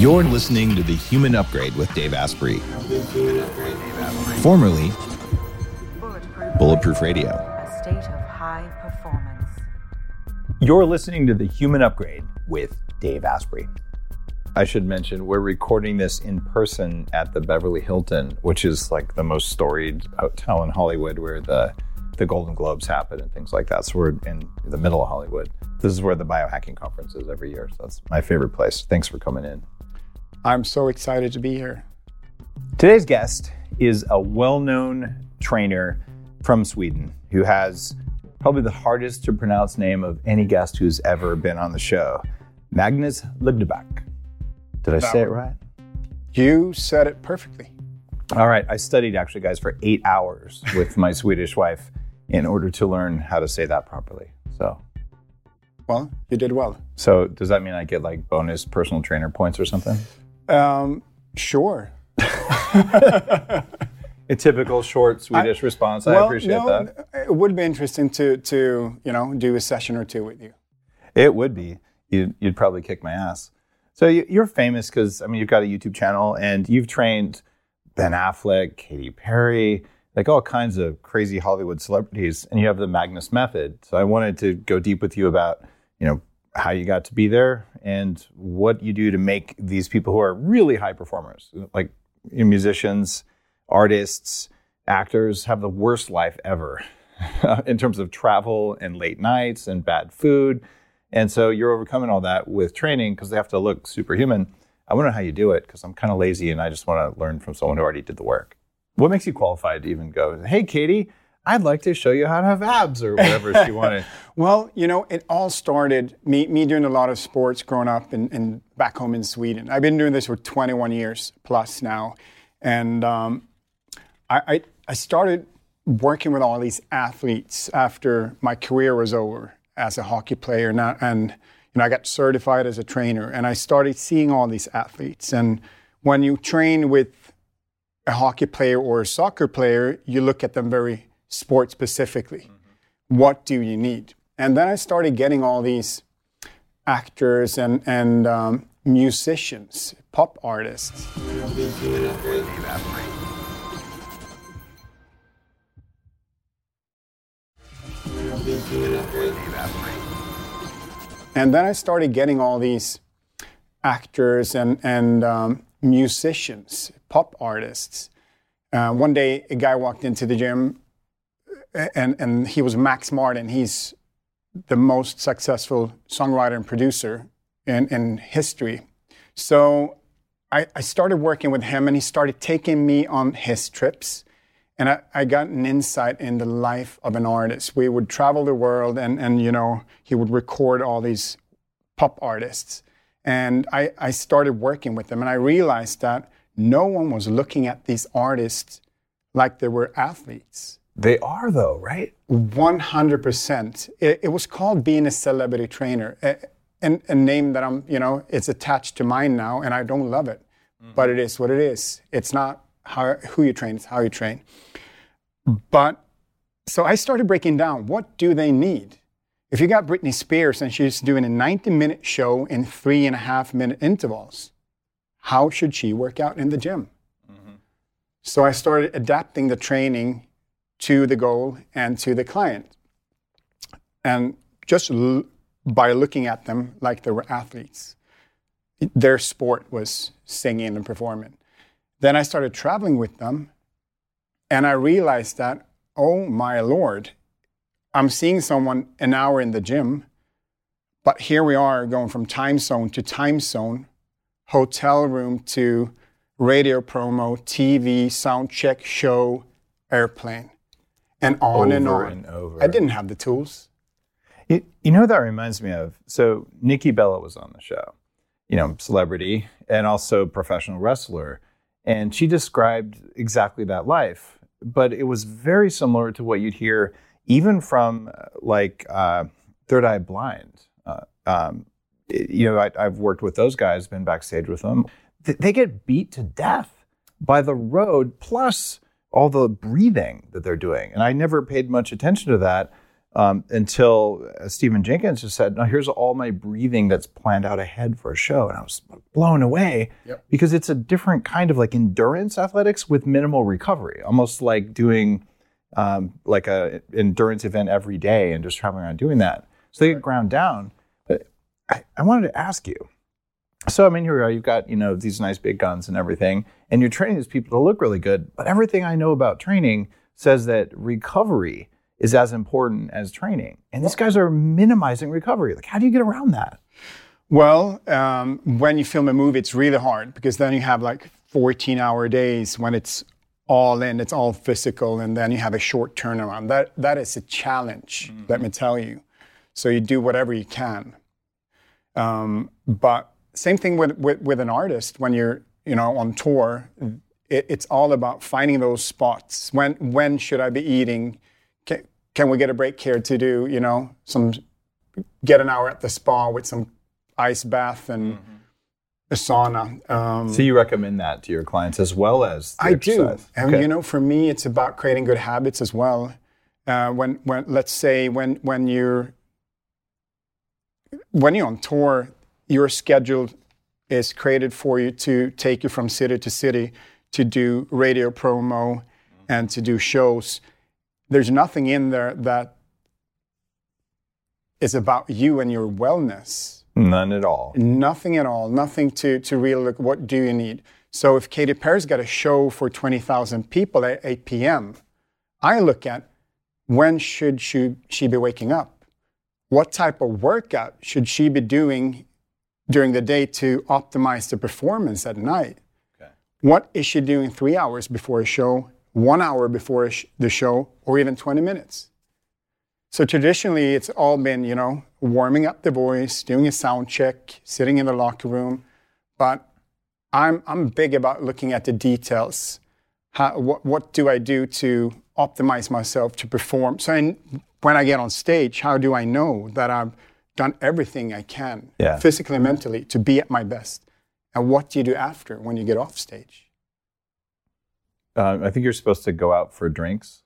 You're listening to The Human Upgrade with Dave Asprey, formerly Bulletproof Radio. A state of high performance. You're listening to The Human Upgrade with Dave Asprey. I should mention we're recording this in person at the Beverly Hilton, which is like the most storied hotel in Hollywood where the the Golden Globes happen and things like that. So we're in the middle of Hollywood. This is where the biohacking conference is every year. So that's my favorite place. Thanks for coming in. I'm so excited to be here. Today's guest is a well-known trainer from Sweden who has probably the hardest to pronounce name of any guest who's ever been on the show. Magnus Lygdbäck. Did I That say it right? You said it perfectly. All right. I studied actually, guys, for eight hours with my Swedish wife in order to learn how to say that properly. So, Well, you did well. so does that mean I get like bonus personal trainer points or something? Um, sure. A typical short Swedish response. I well, appreciate no, that. It would be interesting to to you know do a session or two with you. It would be. You'd, you'd probably kick my ass. So you- you're famous because I mean you've got a YouTube channel and you've trained Ben Affleck, Katy Perry, like all kinds of crazy Hollywood celebrities, and you have the Magnus Method. So I wanted to go deep with you about you know how you got to be there and what you do to make these people who are really high performers, like musicians, artists, actors, have the worst life ever in terms of travel and late nights and bad food. And so you're overcoming all that with training because they have to look superhuman. I wonder how you do it because I'm kind of lazy and I just want to learn from someone who already did the work. What makes you qualified to even go, hey, Katy, I'd like to show you how to have abs or whatever she wanted? Well, you know, it all started me me doing a lot of sports growing up and in, back home in Sweden. I've been doing this for 21 years plus now, and um, I, I I started working with all these athletes after my career was over as a hockey player, and, I- and you know I got certified as a trainer, and I started seeing all these athletes. And when you train with a hockey player or a soccer player, you look at them very sport specifically. What do you need? And then I started getting all these actors and, and um, musicians, pop artists. And then I started getting all these actors and, and um, musicians, pop artists. Uh, one day, a guy walked into the gym, and, and he was Max Martin. He's the most successful songwriter and producer in, in history. So I, I started working with him, and he started taking me on his trips. And I, I got an insight in the life of an artist. We would travel the world, and, and you know, he would record all these pop artists. And I, I started working with them, and I realized that no one was looking at these artists like they were athletes. They are, though, right? 100%. It, it was called being a celebrity trainer, a, a, a name that I'm, you know, it's attached to mine now, and I don't love it. Mm-hmm. But it is what it is. It's not how, who you train, it's how you train. But so I started breaking down what do they need? If you got Britney Spears and she's doing a 90 minute show in three and a half minute intervals, how should she work out in the gym? Mm-hmm. So I started adapting the training to the goal and to the client. And just l- by looking at them like they were athletes, their sport was singing and performing. Then I started traveling with them, and I realized that, oh my lord, I'm seeing someone an hour in the gym, but here we are going from time zone to time zone, hotel room to radio promo, TV, sound check, show, airplane, and on and on. and over. I didn't have the tools. You, you know what that reminds me of? So Nikki Bella was on the show, you know, celebrity and also professional wrestler. And she described exactly that life. But it was very similar to what you'd hear even from uh, like uh, Third Eye Blind. Uh, um, you know, I, I've worked with those guys, been backstage with them. Th- They get beat to death by the road, plus all the breathing that they're doing. And I never paid much attention to that um, until uh, Stephan Jenkins just said, "No, here's all my breathing that's planned out ahead for a show," and I was blown away Yep. because it's a different kind of like endurance athletics with minimal recovery, almost like doing um, like a endurance event every day and just traveling around doing that. So they get ground down. But I, I wanted to ask you. So I mean, here we are. You've got you know these nice big guns and everything, and you're training these people to look really good. But everything I know about training says that recovery is as important as training, and these guys are minimizing recovery. Like, how do you get around that? Well, um, when you film a movie, it's really hard because then you have like 14 hour days when it's all in, it's all physical, and then you have a short turnaround. That, that is a challenge, let me tell you. So you do whatever you can. Um, but same thing with, with, with an artist when you're you know on tour. It, it's all about finding those spots. When when should I be eating? Can, can we get a break here to do you know some get an hour at the spa with some ice bath and a sauna. Um, So you recommend that to your clients as well as the I do, and Okay. you know, for me, it's about creating good habits as well. Uh, when, when, let's say, when when you're when you're on tour, your schedule is created for you to take you from city to city to do radio promo and to do shows. There's nothing in there that is about you and your wellness. None at all. Nothing at all. Nothing to to really look. What do you need? So if Katy Perry's got a show for twenty thousand people at eight p.m., I look at when should she she be waking up? What type of workout should she be doing during the day to optimize the performance at night? Okay. What is she doing three hours before a show, one hour before sh- the show, or even twenty minutes? So traditionally, it's all been, you know, warming up the voice, doing a sound check, sitting in the locker room. But I'm, I'm big about looking at the details. How, what, what do I do to optimize myself to perform? So when I get on stage, how do I know that I've done everything I can, Yeah. physically and mentally, to be at my best? And what do you do after when you get off stage? Uh, I think you're supposed to go out for drinks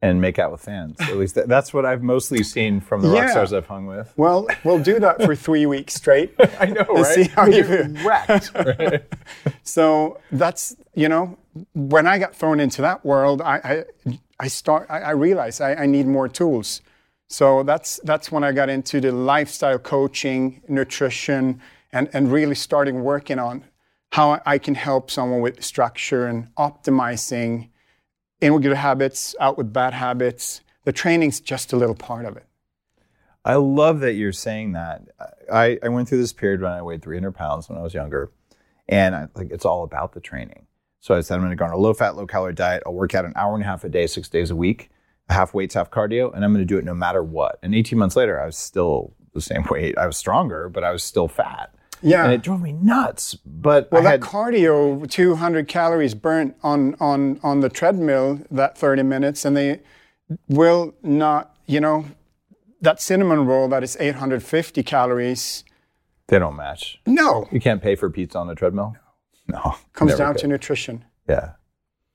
and make out with fans. At least that, that's what I've mostly seen from the rock stars I've hung with. Well, we'll do that for three weeks straight. I know, And right? see how you wrecked. Right? So that's you know, when I got thrown into that world, I I, I start I, I realized I, I need more tools. So that's that's when I got into the lifestyle coaching, nutrition, and and really starting working on how I can help someone with structure and optimizing in with good habits, out with bad habits. The training's just a little part of it. I love that you're saying that. I, I went through this period when I weighed 300 pounds when I was younger, and I, like it's all about the training. So I said I'm going to go on a low fat, low calorie diet. I'll work out an hour and a half a day, six days a week, half weights, half cardio, and I'm going to do it no matter what. And 18 months later, I was still the same weight. I was stronger, but I was still fat. Yeah. and it drove me nuts. But Well, I that had cardio, 200 calories burnt on, on, on the treadmill, that 30 minutes, and they will not, you know, that cinnamon roll that is 850 calories. they don't match. No, You can't pay for pizza on a treadmill. No, comes down could. to nutrition yeah.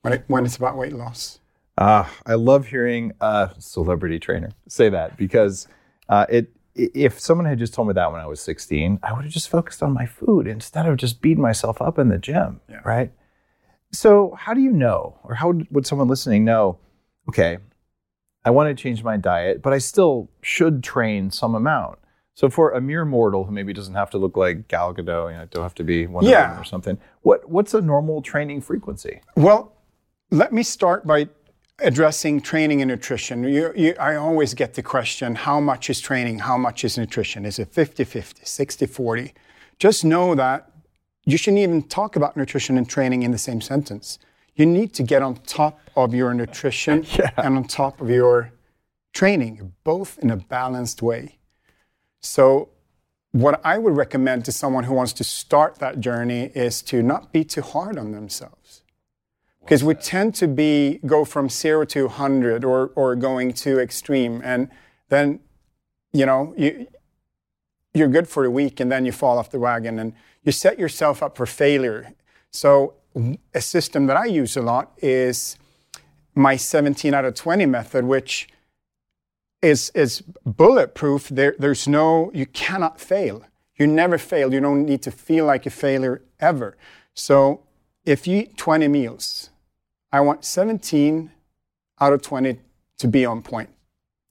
when, it, when it's about weight loss. Uh, I love hearing a celebrity trainer say that because uh, it. If someone had just told me that when I was 16, I would have just focused on my food instead of just beating myself up in the gym, right? So, how do you know, or how would someone listening know? Okay, I want to change my diet, but I still should train some amount. So, for a mere mortal who maybe doesn't have to look like Gal Gadot, you know, don't have to be Wonder Yeah. Or something, what what's a normal training frequency? Well, let me start by addressing training and nutrition. You, you, I always get the question how much is training? How much is nutrition? Is it 50 50, 60 40? Just know that you shouldn't even talk about nutrition and training in the same sentence. You need to get on top of your nutrition and on top of your training, both in a balanced way. So, what I would recommend to someone who wants to start that journey is to not be too hard on themselves because we tend to be go from zero to 100 or or going to extreme and then you know you you're good for a week and then you fall off the wagon and you set yourself up for failure so a system that i use a lot is my 17 out of 20 method which is is bulletproof. There, there's no, you cannot fail. You never fail. You don't need to feel like a failure ever. So if you eat 20 meals, I want 17 out of 20 to be on point.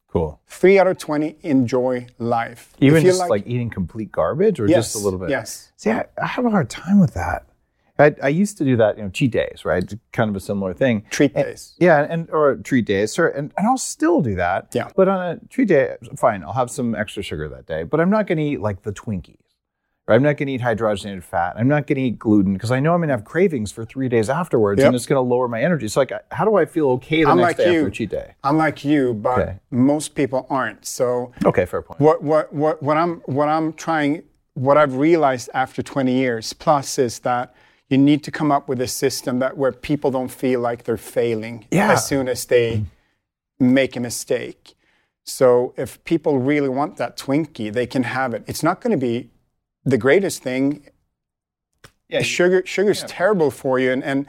Cool. Three out of 20 enjoy life. Even just like, eating complete garbage or yes, just a little bit? Yes. See, I, I have a hard time with that. I, I used to do that, you know, cheat days, right? Kind of a similar thing. Treat And- days. Yeah, and or treat days, sure, and, and I'll still do that. Yeah. But on a treat day, fine, I'll have some extra sugar that day, but I'm not going to eat like the Twinkies. Right? I'm not going to eat hydrogenated fat. I'm not going to eat gluten because I know I'm going to have cravings for three days afterwards, Yep. and it's going to lower my energy. So, like, how do I feel okay the I'm next like day you. after a cheat day? I'm like you, but Okay. most people aren't. So Okay, fair point. what, what, what, what I'm what I'm trying what I've realized after 20 years plus is that you need to come up with a system that where people don't feel like they're failing Yeah. as soon as they make a mistake. So if people really want that Twinkie, they can have it. It's not going to be the greatest thing. Yeah, sugar sugar's terrible for you and, and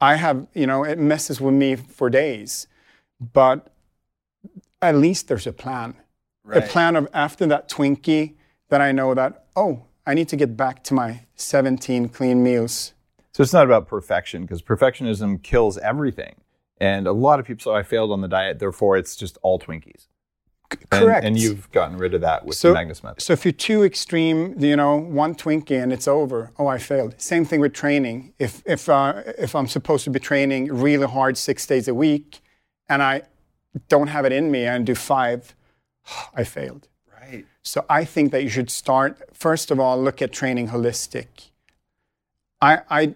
I have, you know, it messes with me for days. But at least there's a plan. A plan of after that Twinkie, then I know that, oh, I need to get back to my 17 clean meals. So it's not about perfection because perfectionism kills everything. And a lot of people, so I failed on the diet, therefore it's just all Twinkies. And- Correct. And, you've gotten rid of that with So- the Magnus method. So if you're too extreme, you know, one Twinkie and it's over. Oh, I failed. Same thing with training. If if uh, if I'm supposed to be training really hard six days a week, and I don't have it in me and do five, I failed. Right. So I think that you should start first of all look at training holistic. I I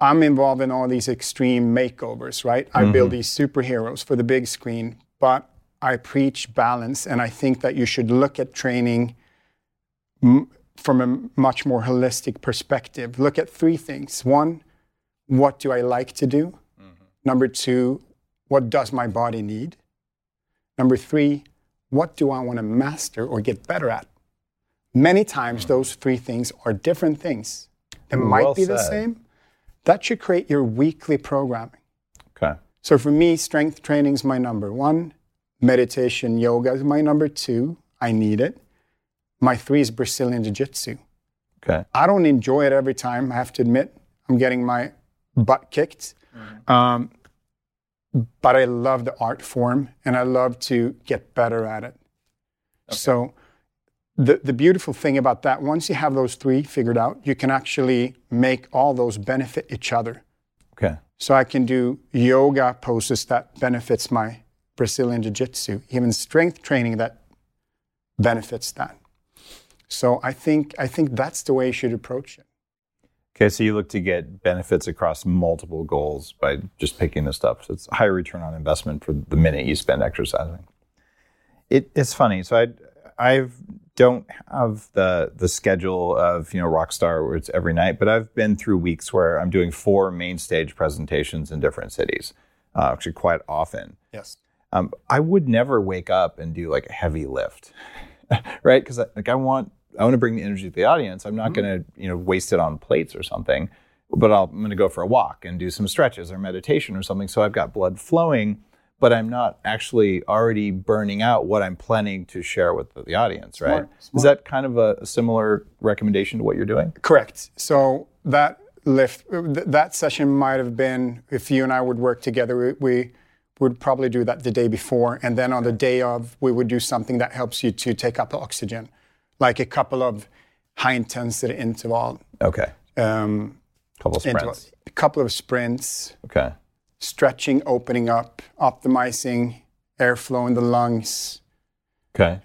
I'm involved in all these extreme makeovers, right? I build these superheroes for the big screen, but I preach balance and I think that you should look at training m- from a much more holistic perspective. Look at three things. One, what do I like to do? Mm-hmm. Number 2, what does my body need? Number 3, what do I want to master or get better at? Many times, mm. those three things are different things. They Ooh, might well be the same. That should create your weekly programming. Okay. So for me, strength training is my number one. Meditation, yoga is my number two. I need it. My three is Brazilian Jiu Jitsu. Okay. I don't enjoy it every time, I have to admit. I'm getting my butt kicked. Um, but I love the art form and I love to get better at it. Okay. So, the, the beautiful thing about that, once you have those three figured out, you can actually make all those benefit each other. Okay. So I can do yoga poses that benefits my Brazilian Jiu-Jitsu, even strength training that benefits that. So I think I think that's the way you should approach it. Okay. So you look to get benefits across multiple goals by just picking this stuff. So it's high return on investment for the minute you spend exercising. It, it's funny. So I I don't have the the schedule of you know Rockstar where it's every night, but I've been through weeks where I'm doing four main stage presentations in different cities, uh, actually quite often. Yes. Um, I would never wake up and do like a heavy lift, right? Because like I want I want to bring the energy to the audience. I'm not going to you know waste it on plates or something, but I'll, I'm going to go for a walk and do some stretches or meditation or something. So I've got blood flowing, but I'm not actually already burning out what I'm planning to share with the, the audience, right? Smart, Is that kind of a, a similar recommendation to what you're doing? Correct. So that lift th- that session might have been if you and I would work together, we, we would probably do that the day before, and then on the day of, we would do something that helps you to take up the oxygen, like a couple of high intensity interval. Okay, Um, couple of interval, sprints. a couple of sprints, Okay, stretching, opening up, optimizing airflow in the lungs. okay.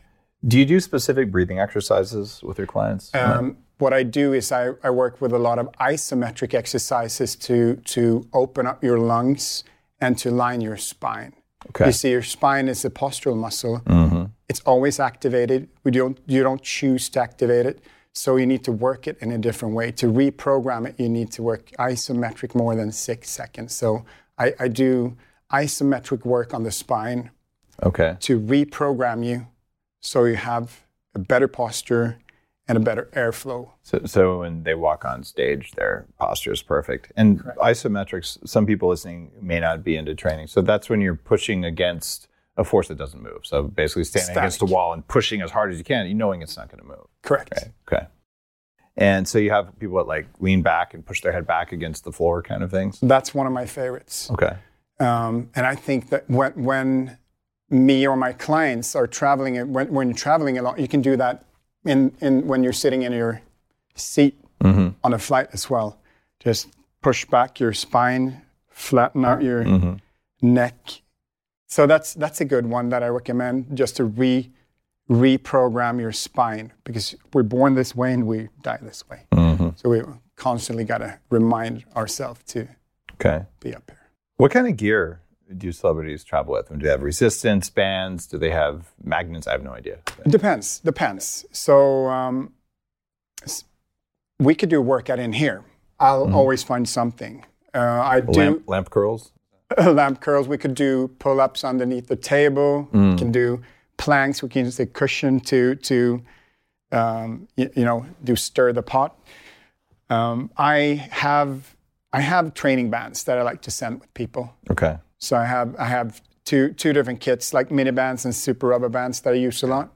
Do you do specific breathing exercises with your clients? Um, what I do is I, I work with a lot of isometric exercises to, to open up your lungs and to line your spine. Okay. You see, your spine is a postural muscle. Mm-hmm. It's always activated. We don't, you don't choose to activate it. So you need to work it in a different way. To reprogram it, you need to work isometric more than six seconds. So I, I do isometric work on the spine Okay. to reprogram you so you have a better posture and a better airflow. So, so when they walk on stage, their posture is perfect. And isometrics, some people listening may not be into training. So that's when you're pushing against a force that doesn't move. So basically standing Static. against a wall and pushing as hard as you can, you knowing it's not going to move. Correct. Right. Okay. And so you have people that like lean back and push their head back against the floor, kind of things. That's one of my favorites. Okay. Um, and I think that when, when me or my clients are traveling, when, when you're traveling a lot, you can do that in, in when you're sitting in your seat Mm-hmm. on a flight as well. Just push back your spine, flatten out your Mm-hmm. neck. So that's that's a good one that I recommend, just to re reprogram your spine because we're born this way and we die this way. Mm-hmm. So we constantly got to remind ourselves to Okay. be up here. What kind of gear do celebrities travel with? Them? Do they have resistance bands? Do they have magnets? I have no idea. Depends. Depends. So um, we could do a workout in here. I'll always find something. Uh, I do Lamp, lamp curls? lamp curls. We could do pull-ups underneath the table. We can do planks. We can use a cushion to to um, you, you know do stir the pot. Um, I have I have training bands that I like to send with people. Okay. So I have I have two two different kits like mini bands and super rubber bands that I use a lot.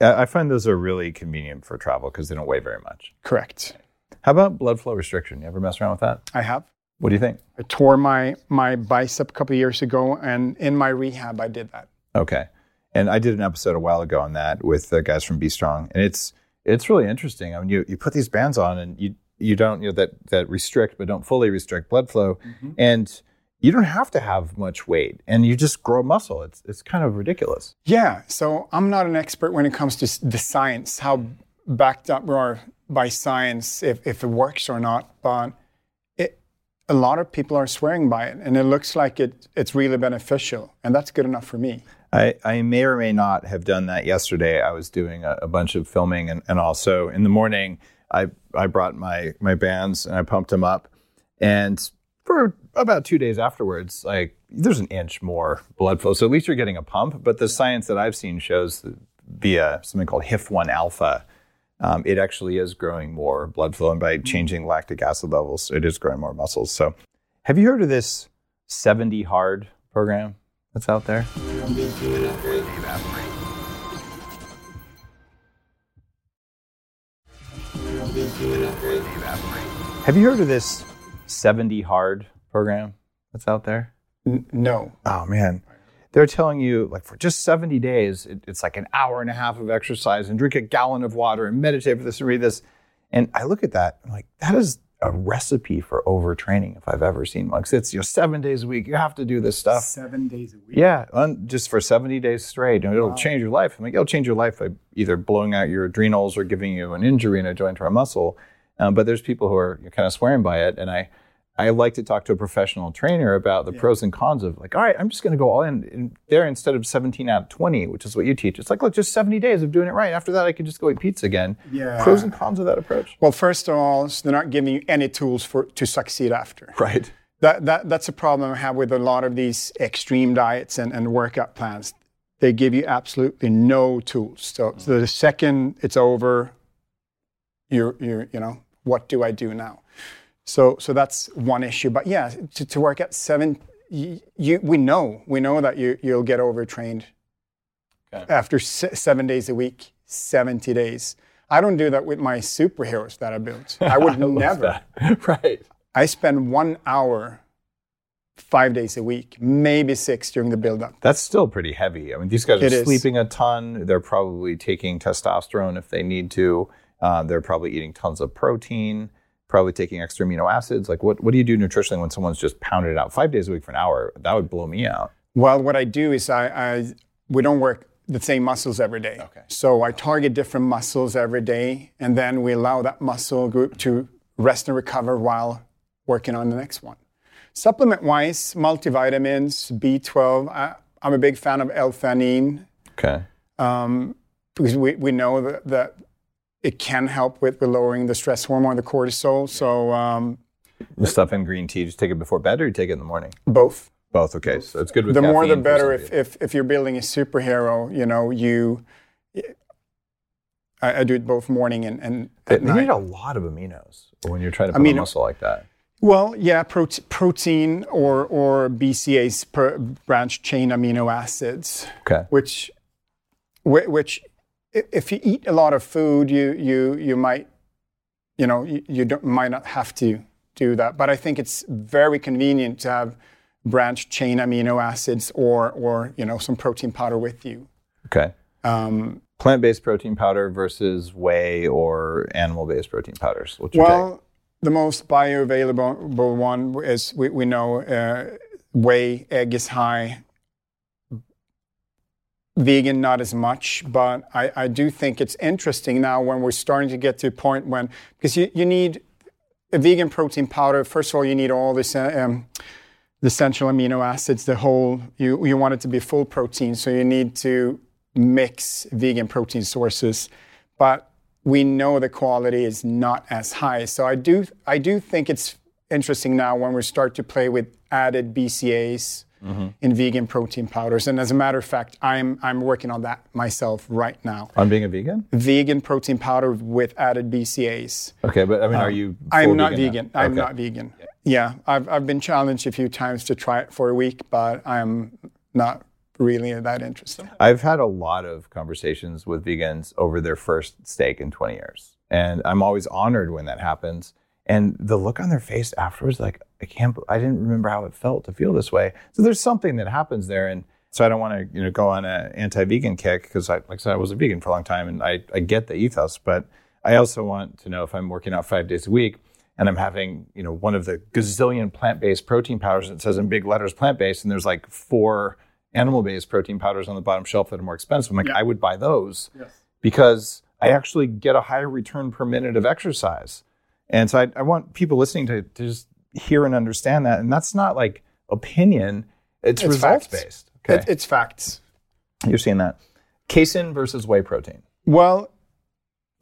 I find those are really convenient for travel because they don't weigh very much. Correct. How about blood flow restriction? You ever mess around with that? I have. What do you think? I tore my my bicep a couple of years ago, and in my rehab, I did that. Okay. And I did an episode a while ago on that with the guys from B Strong, and it's it's really interesting. I mean, you, you put these bands on, and you you don't you know that that restrict but don't fully restrict blood flow, mm-hmm. and you don't have to have much weight, and you just grow muscle. It's it's kind of ridiculous. Yeah. So I'm not an expert when it comes to the science, how backed up we are by science, if if it works or not. But it, a lot of people are swearing by it, and it looks like it it's really beneficial, and that's good enough for me. I, I may or may not have done that yesterday. I was doing a, a bunch of filming, and, and also in the morning, I I brought my my bands and I pumped them up, and for about two days afterwards, like there's an inch more blood flow. So at least you're getting a pump. But the science that I've seen shows that via something called HIF1 alpha, um, it actually is growing more blood flow, and by changing lactic acid levels, it is growing more muscles. So, have you heard of this 70 hard program that's out there? Have you heard of this 70 hard program that's out there? N- no. Oh man. They're telling you like for just 70 days, it, it's like an hour and a half of exercise and drink a gallon of water and meditate for this and read this. And I look at that, I'm like, that is a recipe for overtraining if I've ever seen one. 'Cause it's you know seven days a week, you have to do this stuff. Seven days a week. Yeah, un, just for 70 days straight. And it'll change your life. I'm like, it'll change your life by either blowing out your adrenals or giving you an injury in a joint or a muscle. Um, but there's people who are kind of swearing by it. And I, I like to talk to a professional trainer about the pros and cons of like, all right, I'm just going to go all in, in there instead of 17 out of 20, which is what you teach. It's like, look, just 70 days of doing it right. After that, I can just go eat pizza again. Yeah. Pros and cons of that approach. Well, first of all, they're not giving you any tools for to succeed after. Right. That, that, that's a problem I have with a lot of these extreme diets and, and workout plans. They give you absolutely no tools. So, so the second it's over, you're, you're, you know, what do I do now? So, so that's one issue. But yeah, to, to work at seven, you, you, we know, we know that you, you'll get overtrained Okay. after se- seven days a week, 70 days. I don't do that with my superheroes that I built. I would never. right. I spend one hour five days a week, maybe six during the build-up. That's still pretty heavy. I mean, these guys are It is. sleeping a ton. They're probably taking testosterone if they need to. Uh, they're probably eating tons of protein, probably taking extra amino acids. Like, what, what do you do nutritionally when someone's just pounded it out five days a week for an hour? That would blow me out. Well, what I do is I, I we don't work the same muscles every day. Okay. So I target different muscles every day, and then we allow that muscle group to rest and recover while working on the next one. Supplement-wise, multivitamins, B12. I, I'm a big fan of L-theanine. Okay. um, because we, we know that, that it can help with, with lowering the stress hormone, the cortisol. So um, The stuff in green tea, just take it before bed or you take it in the morning? both. Both. Okay. So it's good with The more the better. If, if if you're building a superhero, you know you. I, I do it both morning and, and They, at they need a lot of aminos when you're trying to put Amino- a muscle like that. Well, yeah, prote- protein or or BCAs, per branch chain amino acids, Okay. which which if you eat a lot of food, you you you might you know you, you don't, might not have to do that. But I think it's very convenient to have branched chain amino acids or or you know some protein powder with you. Okay. Um, Plant-based protein powder versus whey or animal-based protein powders. What's your take? Well, the most bioavailable one is we, we know uh, whey, egg is high. Vegan, not as much, but I, I do think it's interesting now when we're starting to get to a point when, because you, you need a vegan protein powder. First of all, you need all this, uh, um, the essential amino acids, the whole, you, you want it to be full protein, so you need to mix vegan protein sources. But we know the quality is not as high. So I do I do think it's interesting now when we start to play with added BCAs Mm-hmm. in vegan protein powders. And as a matter of fact, I'm I'm working on that myself right now. On being a vegan? Vegan protein powder with added BCAs. Okay, but I mean, are um, you? I'm not now? vegan. I'm Okay. not vegan. Yeah, I've I've been challenged a few times to try it for a week, but I'm not really that interested. I've had a lot of conversations with vegans over their first steak in 20 years. And I'm always honored when that happens. And the look on their face afterwards, like, I can't, I didn't remember how it felt to feel this way. So there's something that happens there. And so I don't want to, you know, go on an anti-vegan kick because I, like I said, I was a vegan for a long time and I, I get the ethos, but I also want to know if I'm working out five days a week and I'm having, you know, one of the gazillion plant-based protein powders that says in big letters plant-based and there's like four animal-based protein powders on the bottom shelf that are more expensive. I'm like, I would buy those because I actually get a higher return per minute of exercise. And so I, I want people listening to, to just hear and understand that. And that's not like opinion, it's, It's results facts. based. Okay. It, it's facts. You're seeing that. Casein versus whey protein. Well,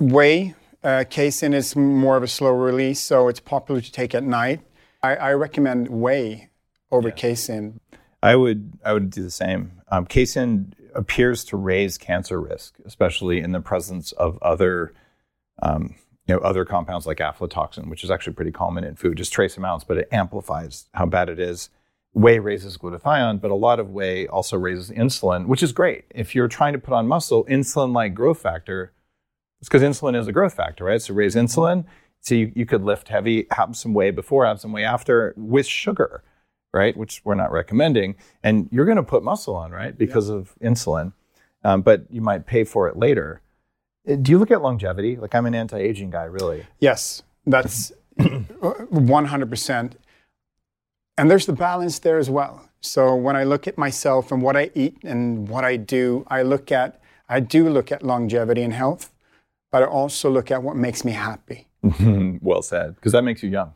whey uh, casein is more of a slow release, so it's popular to take at night. I, I recommend whey over casein. I would I would do the same. Um, casein appears to raise cancer risk, especially in the presence of other, um, you know, other compounds like aflatoxin, which is actually pretty common in food, just trace amounts, but it amplifies how bad it is. Whey raises glutathione, but a lot of whey also raises insulin, which is great. If you're trying to put on muscle, insulin-like growth factor, it's because insulin is a growth factor, right? So raise insulin. So you, you could lift heavy, have some whey before, have some whey after with sugar right? Which we're not recommending. And you're going to put muscle on, right? Because of insulin. Um, but you might pay for it later. Do you look at longevity? Like I'm an anti-aging guy, really. Yes, that's 100%. And there's the balance there as well. So when I look at myself and what I eat and what I do, I look at, I do look at longevity and health, but I also look at what makes me happy. well said. Because that makes you young.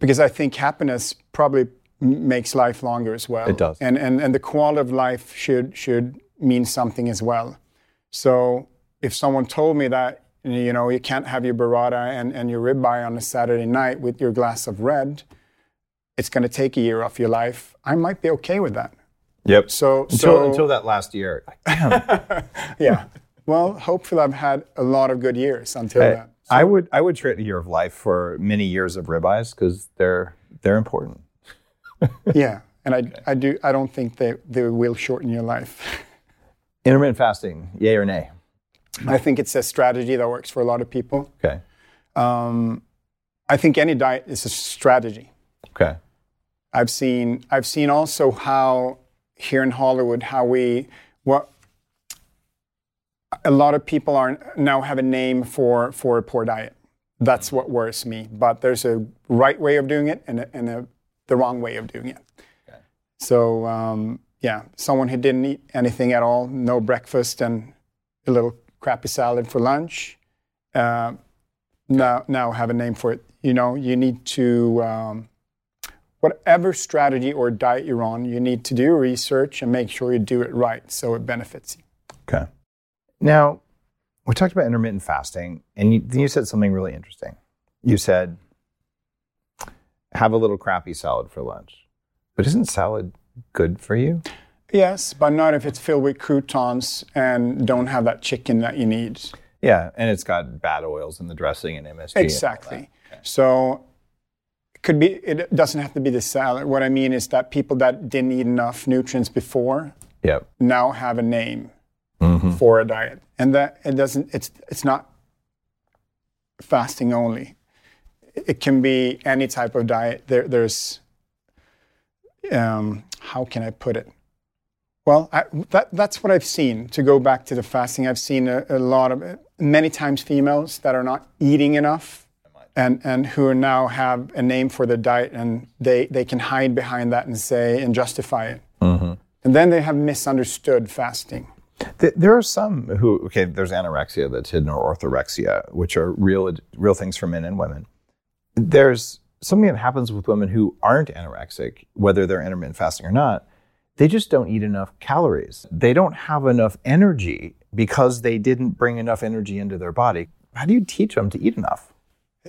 because I think happiness probably makes life longer as well. It does. and and and the quality of life should should mean something as well. So if someone told me that you know you can't have your burrata and and your ribeye on a Saturday night with your glass of red, it's going to take a year off your life. I might be okay with that. Yep. So until, so until that last year. Yeah. Well, hopefully I've had a lot of good years until I, that. I would I would trade a year of life for many years of ribeyes because they're they're important. Yeah, and I I do I don't think they they will shorten your life. Intermittent fasting, yay or nay? I think it's a strategy that works for a lot of people. Okay. Um, I think any diet is a strategy. Okay. I've seen I've seen also how here in Hollywood how we what a lot of people are now have a name for for a poor diet. That's what worries me. But there's a right way of doing it and a, and a, the wrong way of doing it. Okay. So um, yeah, someone who didn't eat anything at all, no breakfast and a little crappy salad for lunch, uh, now now have a name for it. You know, you need to um, whatever strategy or diet you're on, you need to do research and make sure you do it right so it benefits you. Okay. Now, we talked about intermittent fasting, and you, you said something really interesting. You said, have a little crappy salad for lunch. But isn't salad good for you? Yes, but not if it's filled with croutons and don't have that chicken that you need. Yeah, and it's got bad oils in the dressing and MSG. and all Exactly. So could be. It doesn't have to be the salad. What I mean is that people that didn't eat enough nutrients before Yep. now have a name Mm-hmm. for a diet, and that it doesn't. It's it's not fasting only. It can be any type of diet. There, there's um, how can I put it? Well, I, that, that's what I've seen. To go back to the fasting, I've seen a, a lot of many times females that are not eating enough, and and who now have a name for the diet, and they they can hide behind that and say and justify it, mm-hmm. and then they have misunderstood fasting. There are some who okay. There's anorexia that's hidden, or orthorexia, which are real real things for men and women. There's something that happens with women who aren't anorexic, whether they're intermittent fasting or not. They just don't eat enough calories. They don't have enough energy because they didn't bring enough energy into their body. How do you teach them to eat enough?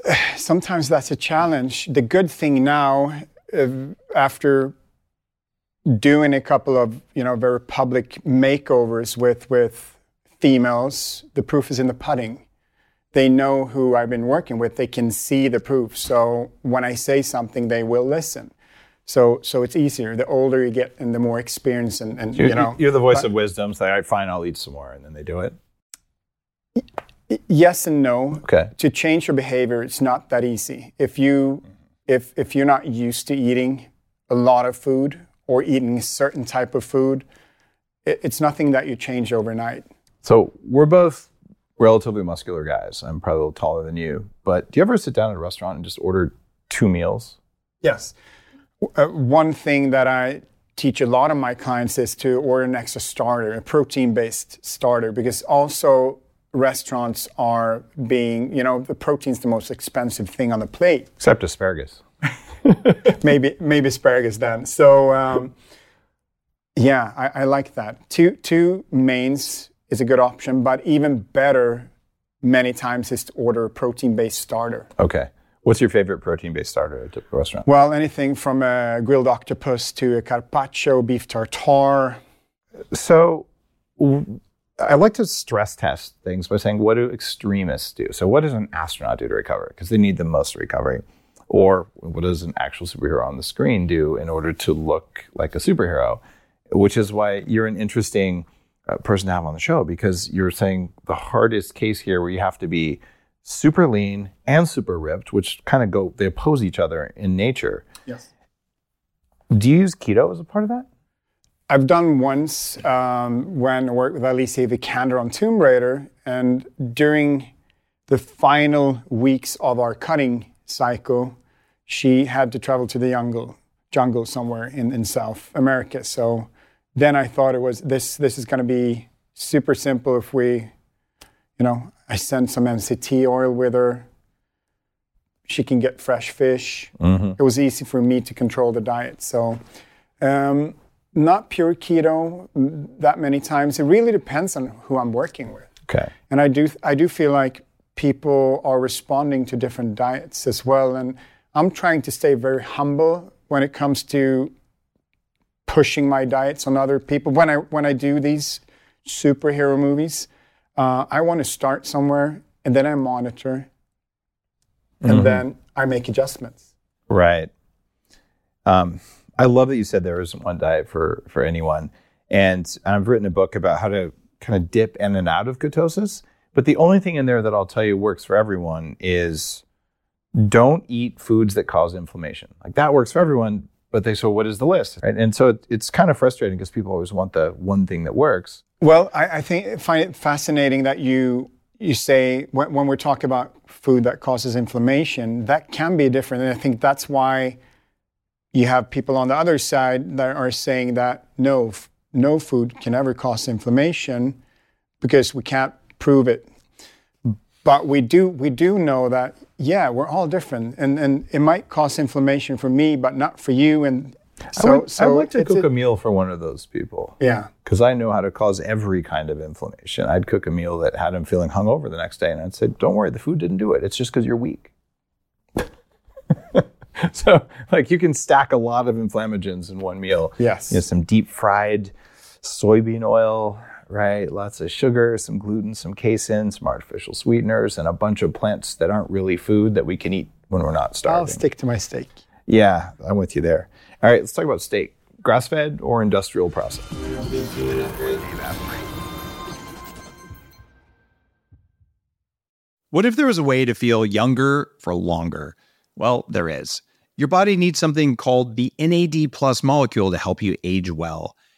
sometimes that's a challenge. The good thing now, after doing a couple of you know very public makeovers with with females, the proof is in the pudding. They know who I've been working with. They can see the proof. So when I say something, they will listen. So so it's easier. The older you get and the more experience and, and you know. you're the voice of wisdom. So, all right, fine, I'll eat some more, and then they do it. yes and no. Okay. to change your behavior it's not that easy if you if if you're not used to eating a lot of food or eating a certain type of food it, it's nothing that you change overnight So we're both relatively muscular guys. I'm probably a little taller than you. But do you ever sit down at a restaurant and just order two meals? yes uh, one thing that i teach a lot of my clients is to order an extra starter a protein based starter because also restaurants are being you know the protein's the most expensive thing on the plate Except asparagus. maybe maybe asparagus then. So um, yeah, I, I like that. Two two mains is a good option, but even better many times is to order a protein based starter. Okay. What's your favorite protein based starter at a typical restaurant? Well, anything from a grilled octopus to a carpaccio, beef tartare. So I like to stress test things by saying, what do extremists do? So, what does an astronaut do to recover? Because they need the most recovery. Or what does an actual superhero on the screen do in order to look like a superhero? Which is why you're an interesting uh, person to have on the show because you're saying the hardest case here where you have to be super lean and super ripped, which kind of go, they oppose each other in nature. Yes. Do you use keto as a part of that? I've done once um, when I worked with Alicia Vikander on Tomb Raider, and during the final weeks of our cutting cycle, she had to travel to the jungle, jungle somewhere in, in South America. So then I thought it was this. This is going to be super simple if we, you know, I send some MCT oil with her. She can get fresh fish. It was easy for me to control the diet. So. Um, not pure keto that many times. It really depends on who I'm working with. Okay. And I do I do feel like people are responding to different diets as well. And I'm trying to stay very humble when it comes to pushing my diets on other people. When I when I do these superhero movies, uh, I want to start somewhere and then I monitor, and then I make adjustments. Right. Um, I love that you said there isn't one diet for for anyone, and I've written a book about how to kind of dip in and out of ketosis. But the only thing in there that I'll tell you works for everyone is don't eat foods that cause inflammation. Like that works for everyone, but they so what is the list? Right? And so it, it's kind of frustrating because people always want the one thing that works. Well, I, I think find it fascinating that you you say when, when we're talking about food that causes inflammation, that can be different, and I think that's why you have people on the other side that are saying that no, no food can ever cause inflammation because we can't prove it. But we do we do know that yeah, we're all different, and and it might cause inflammation for me, but not for you, and so I would, so I'd like to cook a- a meal for one of those people. yeah. because I know how to cause every kind of inflammation. I'd cook a meal that had him feeling hungover the next day, and I'd say, "Don't worry, the food didn't do it. It's just because you're weak." so, like, you can stack a lot of inflammagens in one meal. Yes. you know, some deep fried soybean oil, right? Lots of sugar, some gluten, some casein, some artificial sweeteners, and a bunch of plants that aren't really food that we can eat when we're not starving. I'll stick to my steak. Yeah, I'm with you there. All right, let's talk about steak. Grass fed or industrial process? What if there was a way to feel younger for longer? Well, there is. Your body needs something called the NAD plus molecule to help you age well.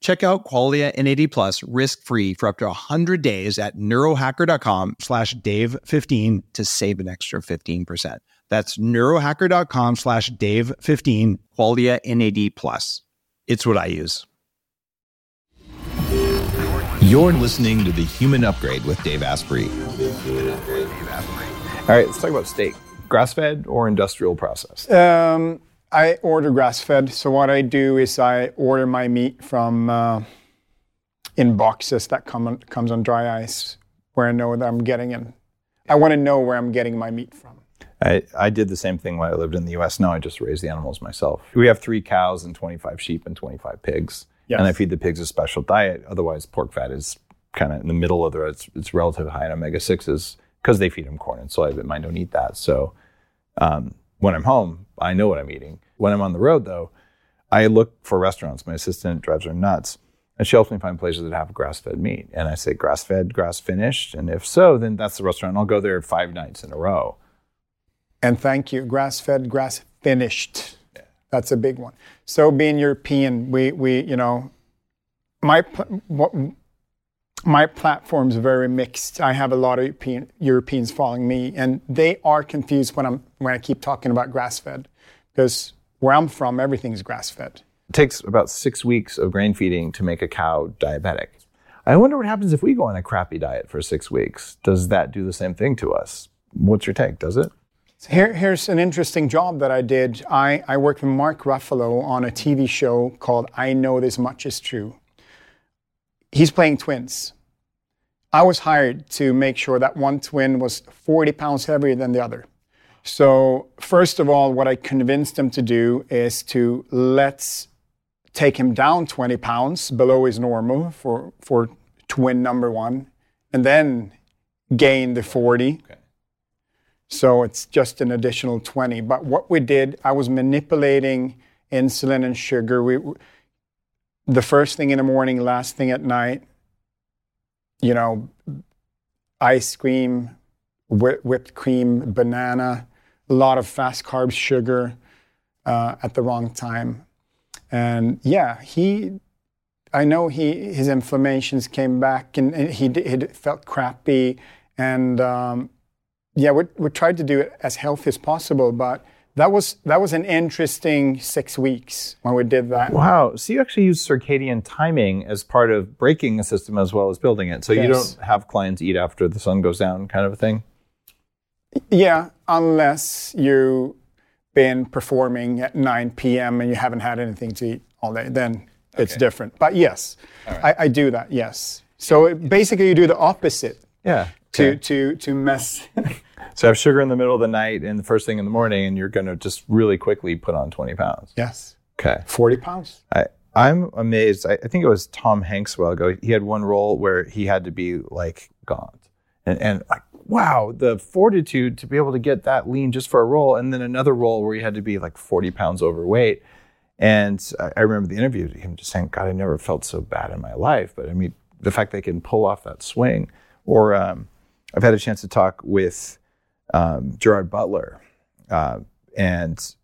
Check out Qualia NAD plus risk-free for up to 100 days at neurohacker.com slash dave15 to save an extra 15%. That's neurohacker.com slash dave15, Qualia NAD plus. It's what I use. You're listening to The Human Upgrade with Dave Asprey. All right, let's talk about steak. Grass fed or industrial processed? Um, I order grass fed. So what I do is I order my meat from uh, in boxes that come on, comes on dry ice, where I know that I'm getting it. I want to know where I'm getting my meat from. I, I did the same thing when I lived in the US. Now I just raise the animals myself. We have three cows and 25 sheep and 25 pigs. Yes. And I feed the pigs a special diet. Otherwise, pork fat is kind of in the middle of the, it's, it's relatively high in omega 6s because they feed them corn and soy, but mine don't eat that. So um, when I'm home, I know what I'm eating. When I'm on the road, though, I look for restaurants. My assistant drives her nuts. And she helps me find places that have grass fed meat. And I say, grass fed, grass finished. And if so, then that's the restaurant. I'll go there five nights in a row. And thank you, grass fed, grass finished. That's a big one. So being European, we, we you know, my what, my platform's very mixed. I have a lot of European, Europeans following me, and they are confused when I'm when I keep talking about grass fed, because where I'm from, everything's grass fed. It takes about six weeks of grain feeding to make a cow diabetic. I wonder what happens if we go on a crappy diet for six weeks. Does that do the same thing to us? What's your take? Does it? So here, here's an interesting job that I did. I, I worked with Mark Ruffalo on a TV show called I Know This Much Is True. He's playing twins. I was hired to make sure that one twin was 40 pounds heavier than the other. So, first of all, what I convinced him to do is to let's take him down 20 pounds below his normal for, for twin number one, and then gain the 40. Okay. So it's just an additional 20. But what we did, I was manipulating insulin and sugar. We, the first thing in the morning, last thing at night, you know, ice cream, whi- whipped cream, banana, a lot of fast carbs, sugar uh, at the wrong time. And yeah, he, I know he, his inflammations came back and, and he, he felt crappy. And um, yeah, we, we tried to do it as healthy as possible, but that was that was an interesting six weeks when we did that. Wow. So you actually use circadian timing as part of breaking a system as well as building it. So you don't have clients eat after the sun goes down, kind of a thing. Yeah, unless you've been performing at 9 p.m. and you haven't had anything to eat all day, then it's different. But yes, I, I do that. Yes. So it, basically, you do the opposite Yeah. To Okay. to to mess. So have sugar in the middle of the night and the first thing in the morning, and you're going to just really quickly put on 20 pounds. yes, Okay. 40 pounds. I, I'm amazed. I, I think it was Tom Hanks a while ago. He had one role where he had to be like gaunt. And, and like, wow, the fortitude to be able to get that lean just for a role. And then another role where he had to be like 40 pounds overweight. And I, I remember the interview, to him just saying, God, I never felt so bad in my life. But I mean, the fact they can pull off that swing. Or um, I've had a chance to talk with um, Gerard Butler. Uh, and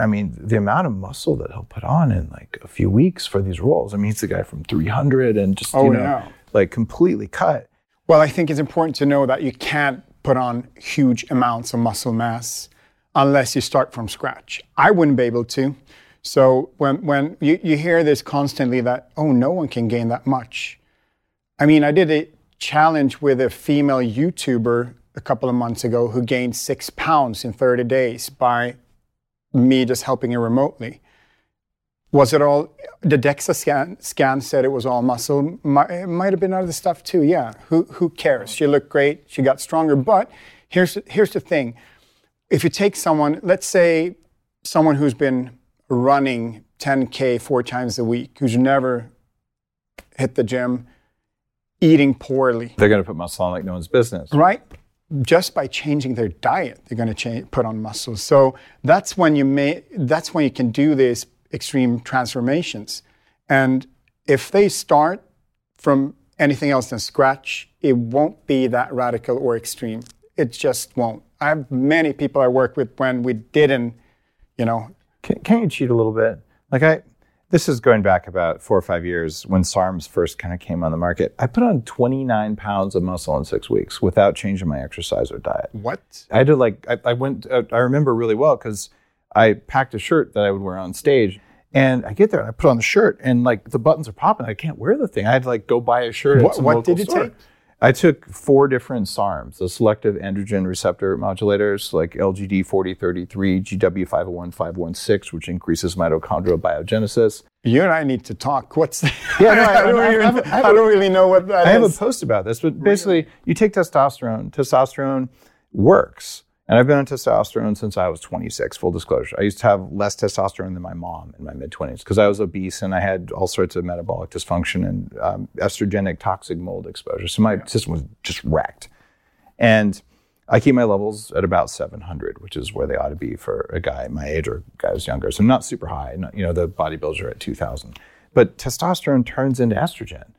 I mean, the amount of muscle that he'll put on in like a few weeks for these roles. I mean, he's the guy from 300 and just, Oh, you know, yeah. like completely cut. Well, I think it's important to know that you can't put on huge amounts of muscle mass unless you start from scratch. I wouldn't be able to. So when, when you, you hear this constantly that, oh, no one can gain that much. I mean, I did a challenge with a female YouTuber a couple of months ago who gained six pounds in 30 days by me just helping her remotely. Was it all the DEXA scan, scan said it was all muscle? It might have been other stuff too. Yeah, who who cares? She looked great. She got stronger. But here's here's the thing: if you take someone, let's say someone who's been running 10k four times a week, who's never hit the gym, eating poorly, They're going to put muscle on like no one's business. right? Just by changing their diet, they're going to change, put on muscle. So that's when you may, that's when you can do these extreme transformations. And if they start from anything else than scratch, it won't be that radical or extreme. It just won't. I have many people I work with when we didn't, you know, Can, can you cheat a little bit? Like I, this is going back about four or five years when SARMs first kind of came on the market. I put on 29 pounds of muscle in six weeks without changing my exercise or diet. what? I did like, I, I went, uh, I remember really well because I packed a shirt that I would wear on stage. And I get there and I put on the shirt and like the buttons are popping. I can't wear the thing. I had to like go buy a shirt. at What- what did you store. take? I took four different SARMs, the selective androgen receptor modulators, like LGD 4033, GW501516, which increases mitochondrial biogenesis. You and I need to talk. What's the, Yeah, no, I- I, don't I- I even- have a- I have I a- don't really know what that I have a post about this, but basically, you take testosterone. Testosterone works, and I've been on testosterone since I was 26. Full disclosure, I used to have less testosterone than my mom in my mid 20s because I was obese and I had all sorts of metabolic dysfunction and um, estrogenic toxic mold exposure. So my system was just wrecked, and I keep my levels at about 700, which is where they ought to be for a guy my age or guys younger. So not super high. Not, you know, the bodybuilders are at 2,000. But testosterone turns into estrogen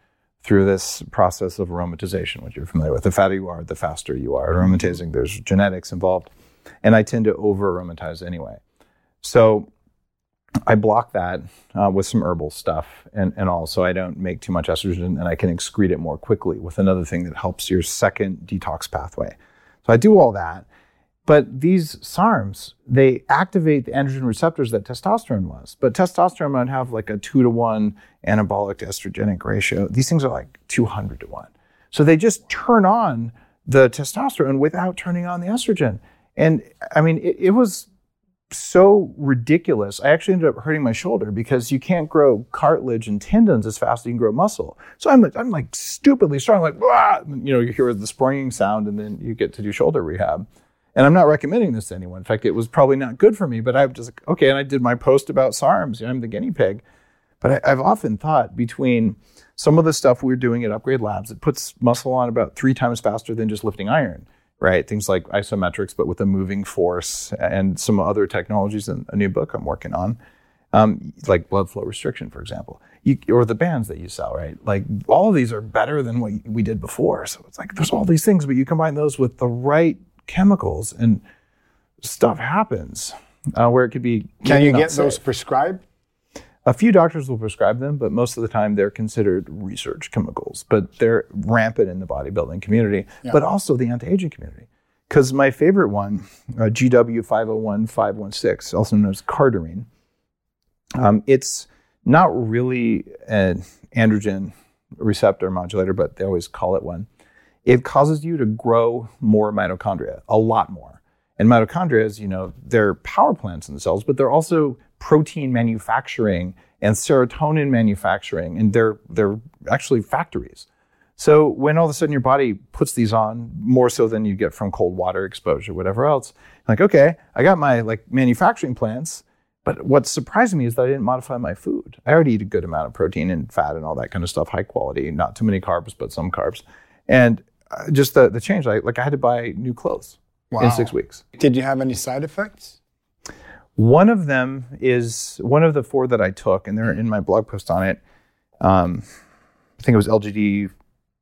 through this process of aromatization, which you're familiar with. The fatter you are, the faster you are. Aromatizing, there's genetics involved. And I tend to over aromatize anyway. So I block that uh, with some herbal stuff and, and all, so I don't make too much estrogen and I can excrete it more quickly with another thing that helps your second detox pathway. So I do all that. But these SARMs, they activate the androgen receptors that testosterone was. But testosterone might have like a two to one anabolic to estrogenic ratio. These things are like 200 to one. So they just turn on the testosterone without turning on the estrogen. And I mean, it, it was so ridiculous. I actually ended up hurting my shoulder because you can't grow cartilage and tendons as fast as you can grow muscle. So I'm like, I'm like stupidly strong, like, "Wah!" you know, you hear the springing sound and then you get to do shoulder rehab. And I'm not recommending this to anyone. In fact, it was probably not good for me, but I was just like, okay. And I did my post about SARMs. I'm the guinea pig. But I, I've often thought between some of the stuff we're doing at Upgrade Labs, it puts muscle on about three times faster than just lifting iron, right? Things like isometrics, but with a moving force and some other technologies in a new book I'm working on, um, like blood flow restriction, for example, you, or the bands that you sell, right? Like all of these are better than what we did before. So it's like there's all these things, but you combine those with the right chemicals and stuff happens uh, where it could be. Can you get those safe. prescribed? A few doctors will prescribe them, but most of the time they're considered research chemicals. But they're rampant in the bodybuilding community, but also the anti-aging community. Because my favorite one, uh, GW501516, also known as Cardarine, um, it's not really an androgen receptor modulator, but they always call it one. It causes you to grow more mitochondria, a lot more. And mitochondria, as you know, they're power plants in the cells, but they're also protein manufacturing and serotonin manufacturing, and they're they're actually factories. So when all of a sudden your body puts these on more so than you get from cold water exposure, whatever else, like okay, I got my like manufacturing plants, but what surprised me is that I didn't modify my food. I already eat a good amount of protein and fat and all that kind of stuff, high quality, not too many carbs, but some carbs, and uh, just the the change. Like like I had to buy new clothes in six weeks. Did you have any side effects? One of them is one of the four that I took, and they're in my blog post on it. Um, I think it was LGD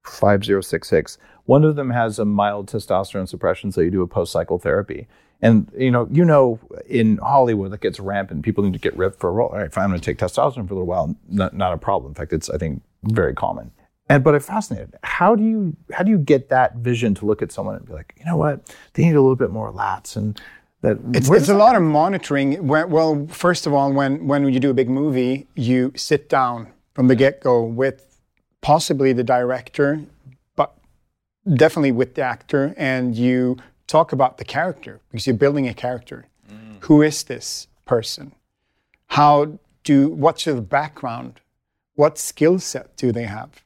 5066. One of them has a mild testosterone suppression, so you do a post cycle therapy. And you know, you know, in Hollywood, it gets rampant. People need to get ripped for a role. All right, fine, I'm going to take testosterone for a little while. Not, not a problem. In fact, it's I think very common. And but I'm fascinated. How do you how do you get that vision to look at someone and be like, you know what, they need a little bit more lats and that. It's, it's does a lot of monitoring. Well, first of all, when, when you do a big movie, you sit down from the get go with possibly the director, but definitely with the actor, and you talk about the character because you're building a character. Mm. Who is this? person? How do what's their background? What skill set do they have?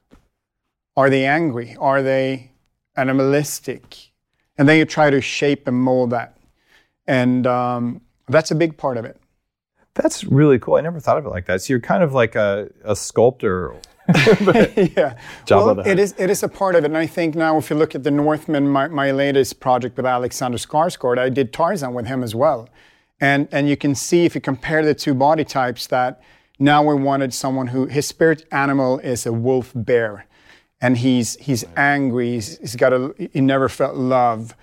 Are they angry? Are they animalistic? And then you try to shape and mold that, and um, that's a big part of it. That's really cool. I never thought of it like that. So you're kind of like a, a sculptor. yeah, well, it is it is a part of it, and I think now if you look at the Northman, my, my latest project with Alexander Skarsgård, I did Tarzan with him as well, and and you can see if you compare the two body types that now we wanted someone who his spirit animal is a wolf bear, and he's he's angry, he's, he's got a he never felt love.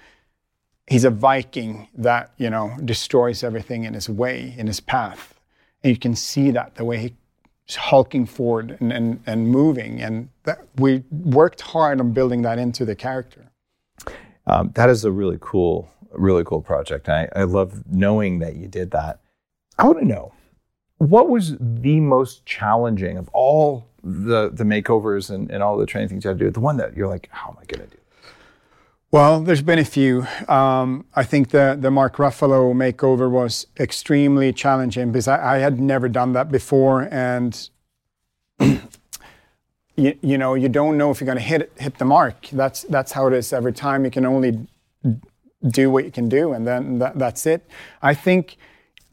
He's a Viking that you know destroys everything in his way, in his path, and you can see that the way he's hulking forward and, and, and moving. And that, we worked hard on building that into the character. Um, that is a really cool, really cool project. I, I love knowing that you did that. I want to know what was the most challenging of all the the makeovers and, and all the training things you had to do. The one that you're like, how am I going to do? Well, there's been a few. Um, I think the, the Mark Ruffalo makeover was extremely challenging because I, I had never done that before. And, you, you know, you don't know if you're going to hit, hit the mark. That's, that's how it is every time. You can only do what you can do, and then that, that's it. I think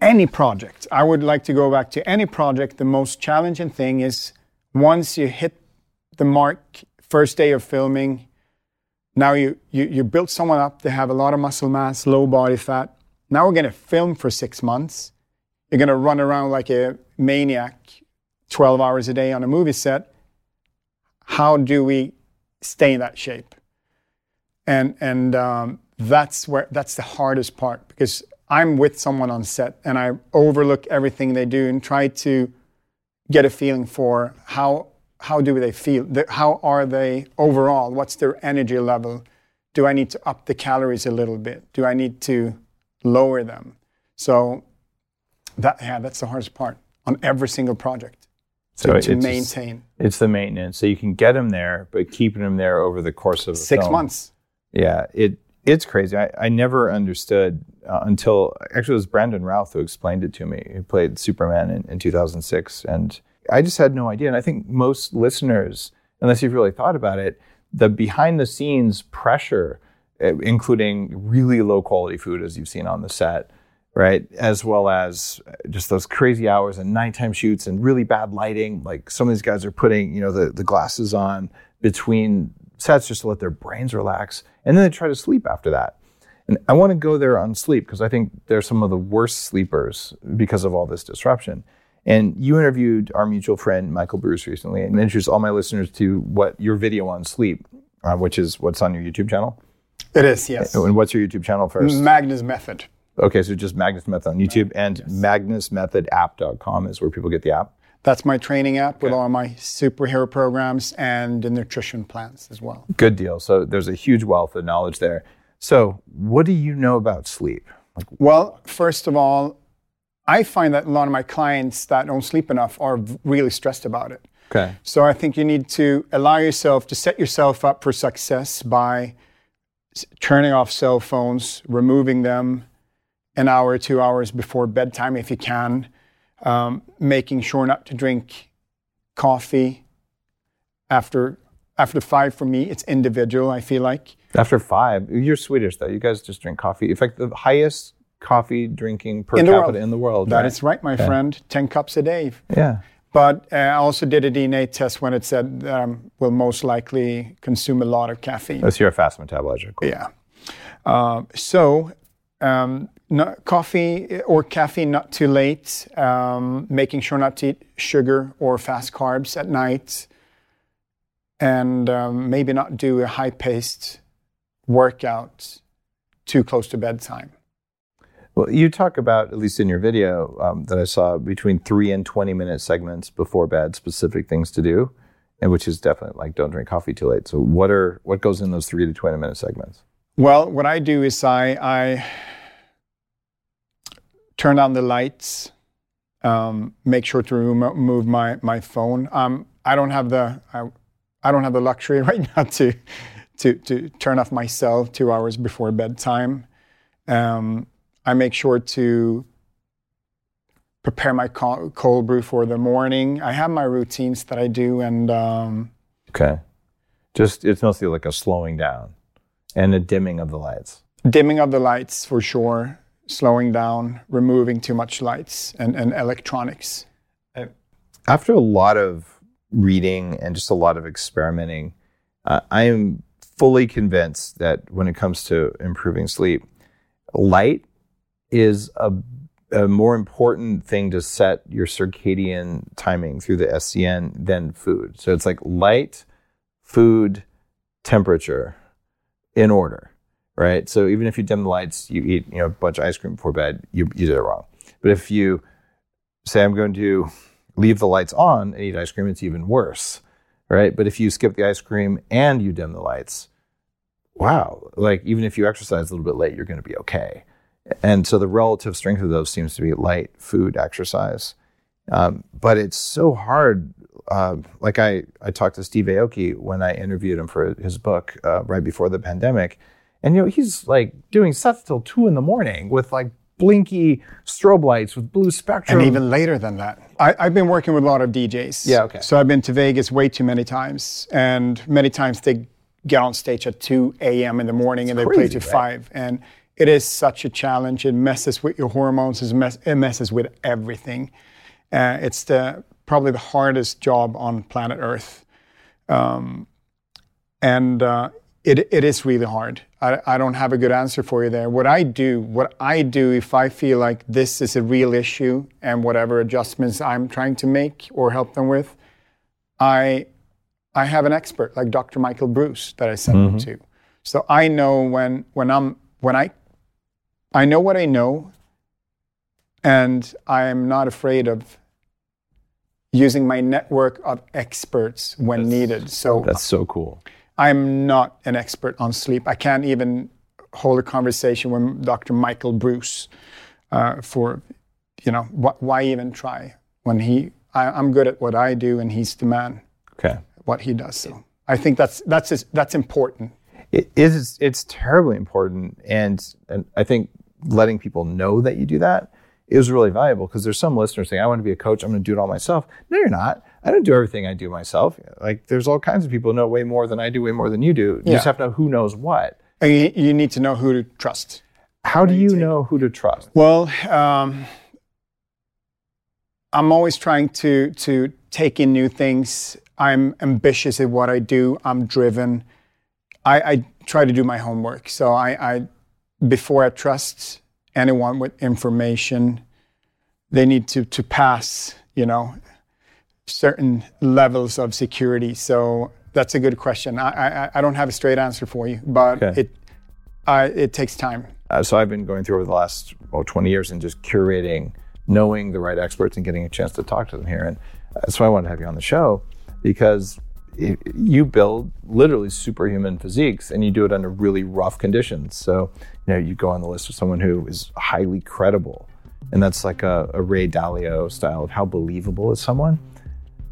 any project, I would like to go back to any project. The most challenging thing is once you hit the mark, first day of filming, now you, you, you built someone up, they have a lot of muscle mass, low body fat. Now we're going to film for six months. You're going to run around like a maniac 12 hours a day on a movie set. How do we stay in that shape? And, and um, that's, where, that's the hardest part because I'm with someone on set and I overlook everything they do and try to get a feeling for how how do they feel? How are they overall? What's their energy level? Do I need to up the calories a little bit? Do I need to lower them? So that yeah, that's the hardest part on every single project. So to, it's to just- maintain It's the maintenance. So you can get them there, but keeping them there over the course of six film. months. Yeah, it it's crazy. I, I never understood uh, until actually it was Brandon Routh who explained it to me. who played Superman in, in 2006, and I just had no idea. And I think most listeners, unless you've really thought about it, the behind the scenes pressure, uh, including really low quality food as you've seen on the set, right, as well as just those crazy hours and nighttime shoots and really bad lighting. Like some of these guys are putting, you know, the the glasses on between sets just to let their brains relax, and then they try to sleep after that. And I want to go there on sleep because I think they're some of the worst sleepers because of all this disruption. And you interviewed our mutual friend Michael Bruce recently, and introduced all my listeners to what your video on sleep, uh, which is what's on your YouTube channel. It is yes. And what's your YouTube channel first? Magnus method. Okay, so just Magnus Method on YouTube and magnusmethodapp.com is where people get the app. That's my training app with all my superhero programs and the nutrition plans as well. Good deal. So there's a huge wealth of knowledge there. So, what do you know about sleep? Well, first of all, I find that a lot of my clients that don't sleep enough are really stressed about it. Okay. So I think you need to allow yourself to set yourself up for success by turning off cell phones, removing them an hour or two hours before bedtime if you can, um, making sure not to drink coffee after after five for me. It's individual. I feel like. After five, you're Swedish though. You guys just drink coffee. In fact, the highest coffee drinking per In capita world. in the world. That right? is right, my friend. Ten cups a day. Yeah. But uh, I also did a DNA test when it said that I will most likely consume a lot of caffeine. Unless you're a fast metabolizer. Cool. Yeah. Uh, so, um, no, coffee or caffeine not too late. Um, making sure not to eat sugar or fast carbs at night, and um, maybe not do a high-paced workout too close to bedtime. Well, you talk about, at least in your video um, that I saw, between three and 20 minute segments before bed, specific things to do, and which is definitely like don't drink coffee too late. So, what are what goes in those three to 20 minute segments? Well, what I do is I, I turn on the lights, um, make sure to remove my, my phone. Um, I don't have the I, I don't have the luxury right now to to to turn off my cell two hours before bedtime. Um, I make sure to prepare my cold brew for the morning. I have my routines that I do, and um, Okay. Just it's mostly like a slowing down and a dimming of the lights. dimming of the lights for sure, slowing down, removing too much lights and, and electronics. After a lot of reading and just a lot of experimenting, uh, I am fully convinced that when it comes to improving sleep, light is a, a more important thing to set your circadian timing through the SCN than food. So it's like light, food, temperature in order, right? So even if you dim the lights, you eat you know a bunch of ice cream before bed, you, you did it wrong. But if you say I'm going to leave the lights on and eat ice cream, it's even worse, right? But if you skip the ice cream and you dim the lights, wow, like even if you exercise a little bit late, you're going to be okay. And so the relative strength of those seems to be light, food, exercise. Um, but it's so hard. Uh, like I, I talked to Steve Aoki when I interviewed him for his book uh, right before the pandemic, and you know he's like doing sets till two in the morning with like blinky strobe lights with blue spectrum. And even later than that. I, I've been working with a lot of DJs. Yeah, okay. So I've been to Vegas way too many times. And many times they get on stage at 2 a.m. in the morning and they play to right? 5. And it is such a challenge. It messes with your hormones, it, mess, it messes with everything. Uh, it's the, probably the hardest job on planet Earth. Um, and uh, it, it is really hard. I, I don't have a good answer for you there. What I do, what I do, if I feel like this is a real issue and whatever adjustments I'm trying to make or help them with, I I have an expert like Dr. Michael Bruce that I send them mm-hmm. to. So I know when when I'm when I I know what I know, and I am not afraid of using my network of experts when needed. So That's so cool. I'm not an expert on sleep. I can't even hold a conversation with Dr. Michael Bruce uh, for, you know, wh- why even try when he, I, I'm good at what I do and he's the man, Okay. what he does. So I think that's, that's, that's important. it is it's terribly important and and I think letting people know that you do that is really valuable because there's some listeners saying I want to be a coach I'm going to do it all myself no you're not I don't do everything I do myself like there's all kinds of people who know way more than I do way more than you do you just have to know who knows what And you, you need to know who to trust. how do you know who to trust Well, um, I'm always trying to to take in new things. I'm ambitious at what I do. I'm driven. I, I try to do my homework. So I, I before I trust anyone with information, they need to to pass. You know, certain levels of security. So that's a good question. I I, I don't have a straight answer for you, but Okay. it I, it takes time. uh, so I've been going through over the last well, 20 years and just curating, knowing the right experts and getting a chance to talk to them here. And that's why I wanted to have you on the show because it, you build literally superhuman physiques and you do it under really rough conditions. So, you know, you go on the list of someone who is highly credible. And that's like a, a Ray Dalio style of how believable is someone.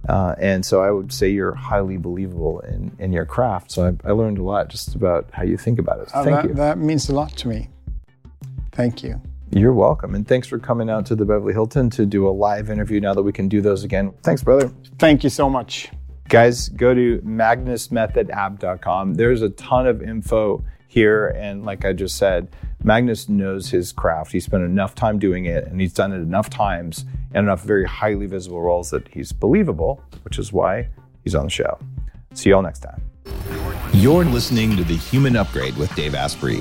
Uh, and so I would say you're highly believable in, in your craft. So I, I learned a lot just about how you think about it. Uh, Thank that, you. that means a lot to me. Thank you. You're welcome. And thanks for coming out to the Beverly Hilton to do a live interview now that we can do those again. Thanks, brother. Thank you so much. Guys, go to magnusmethodapp.com. There's a ton of info here. And like I just said, Magnus knows his craft. He spent enough time doing it and he's done it enough times in enough very highly visible roles that he's believable, which is why he's on the show. See you all next time. You're listening to The Human Upgrade with Dave Asprey.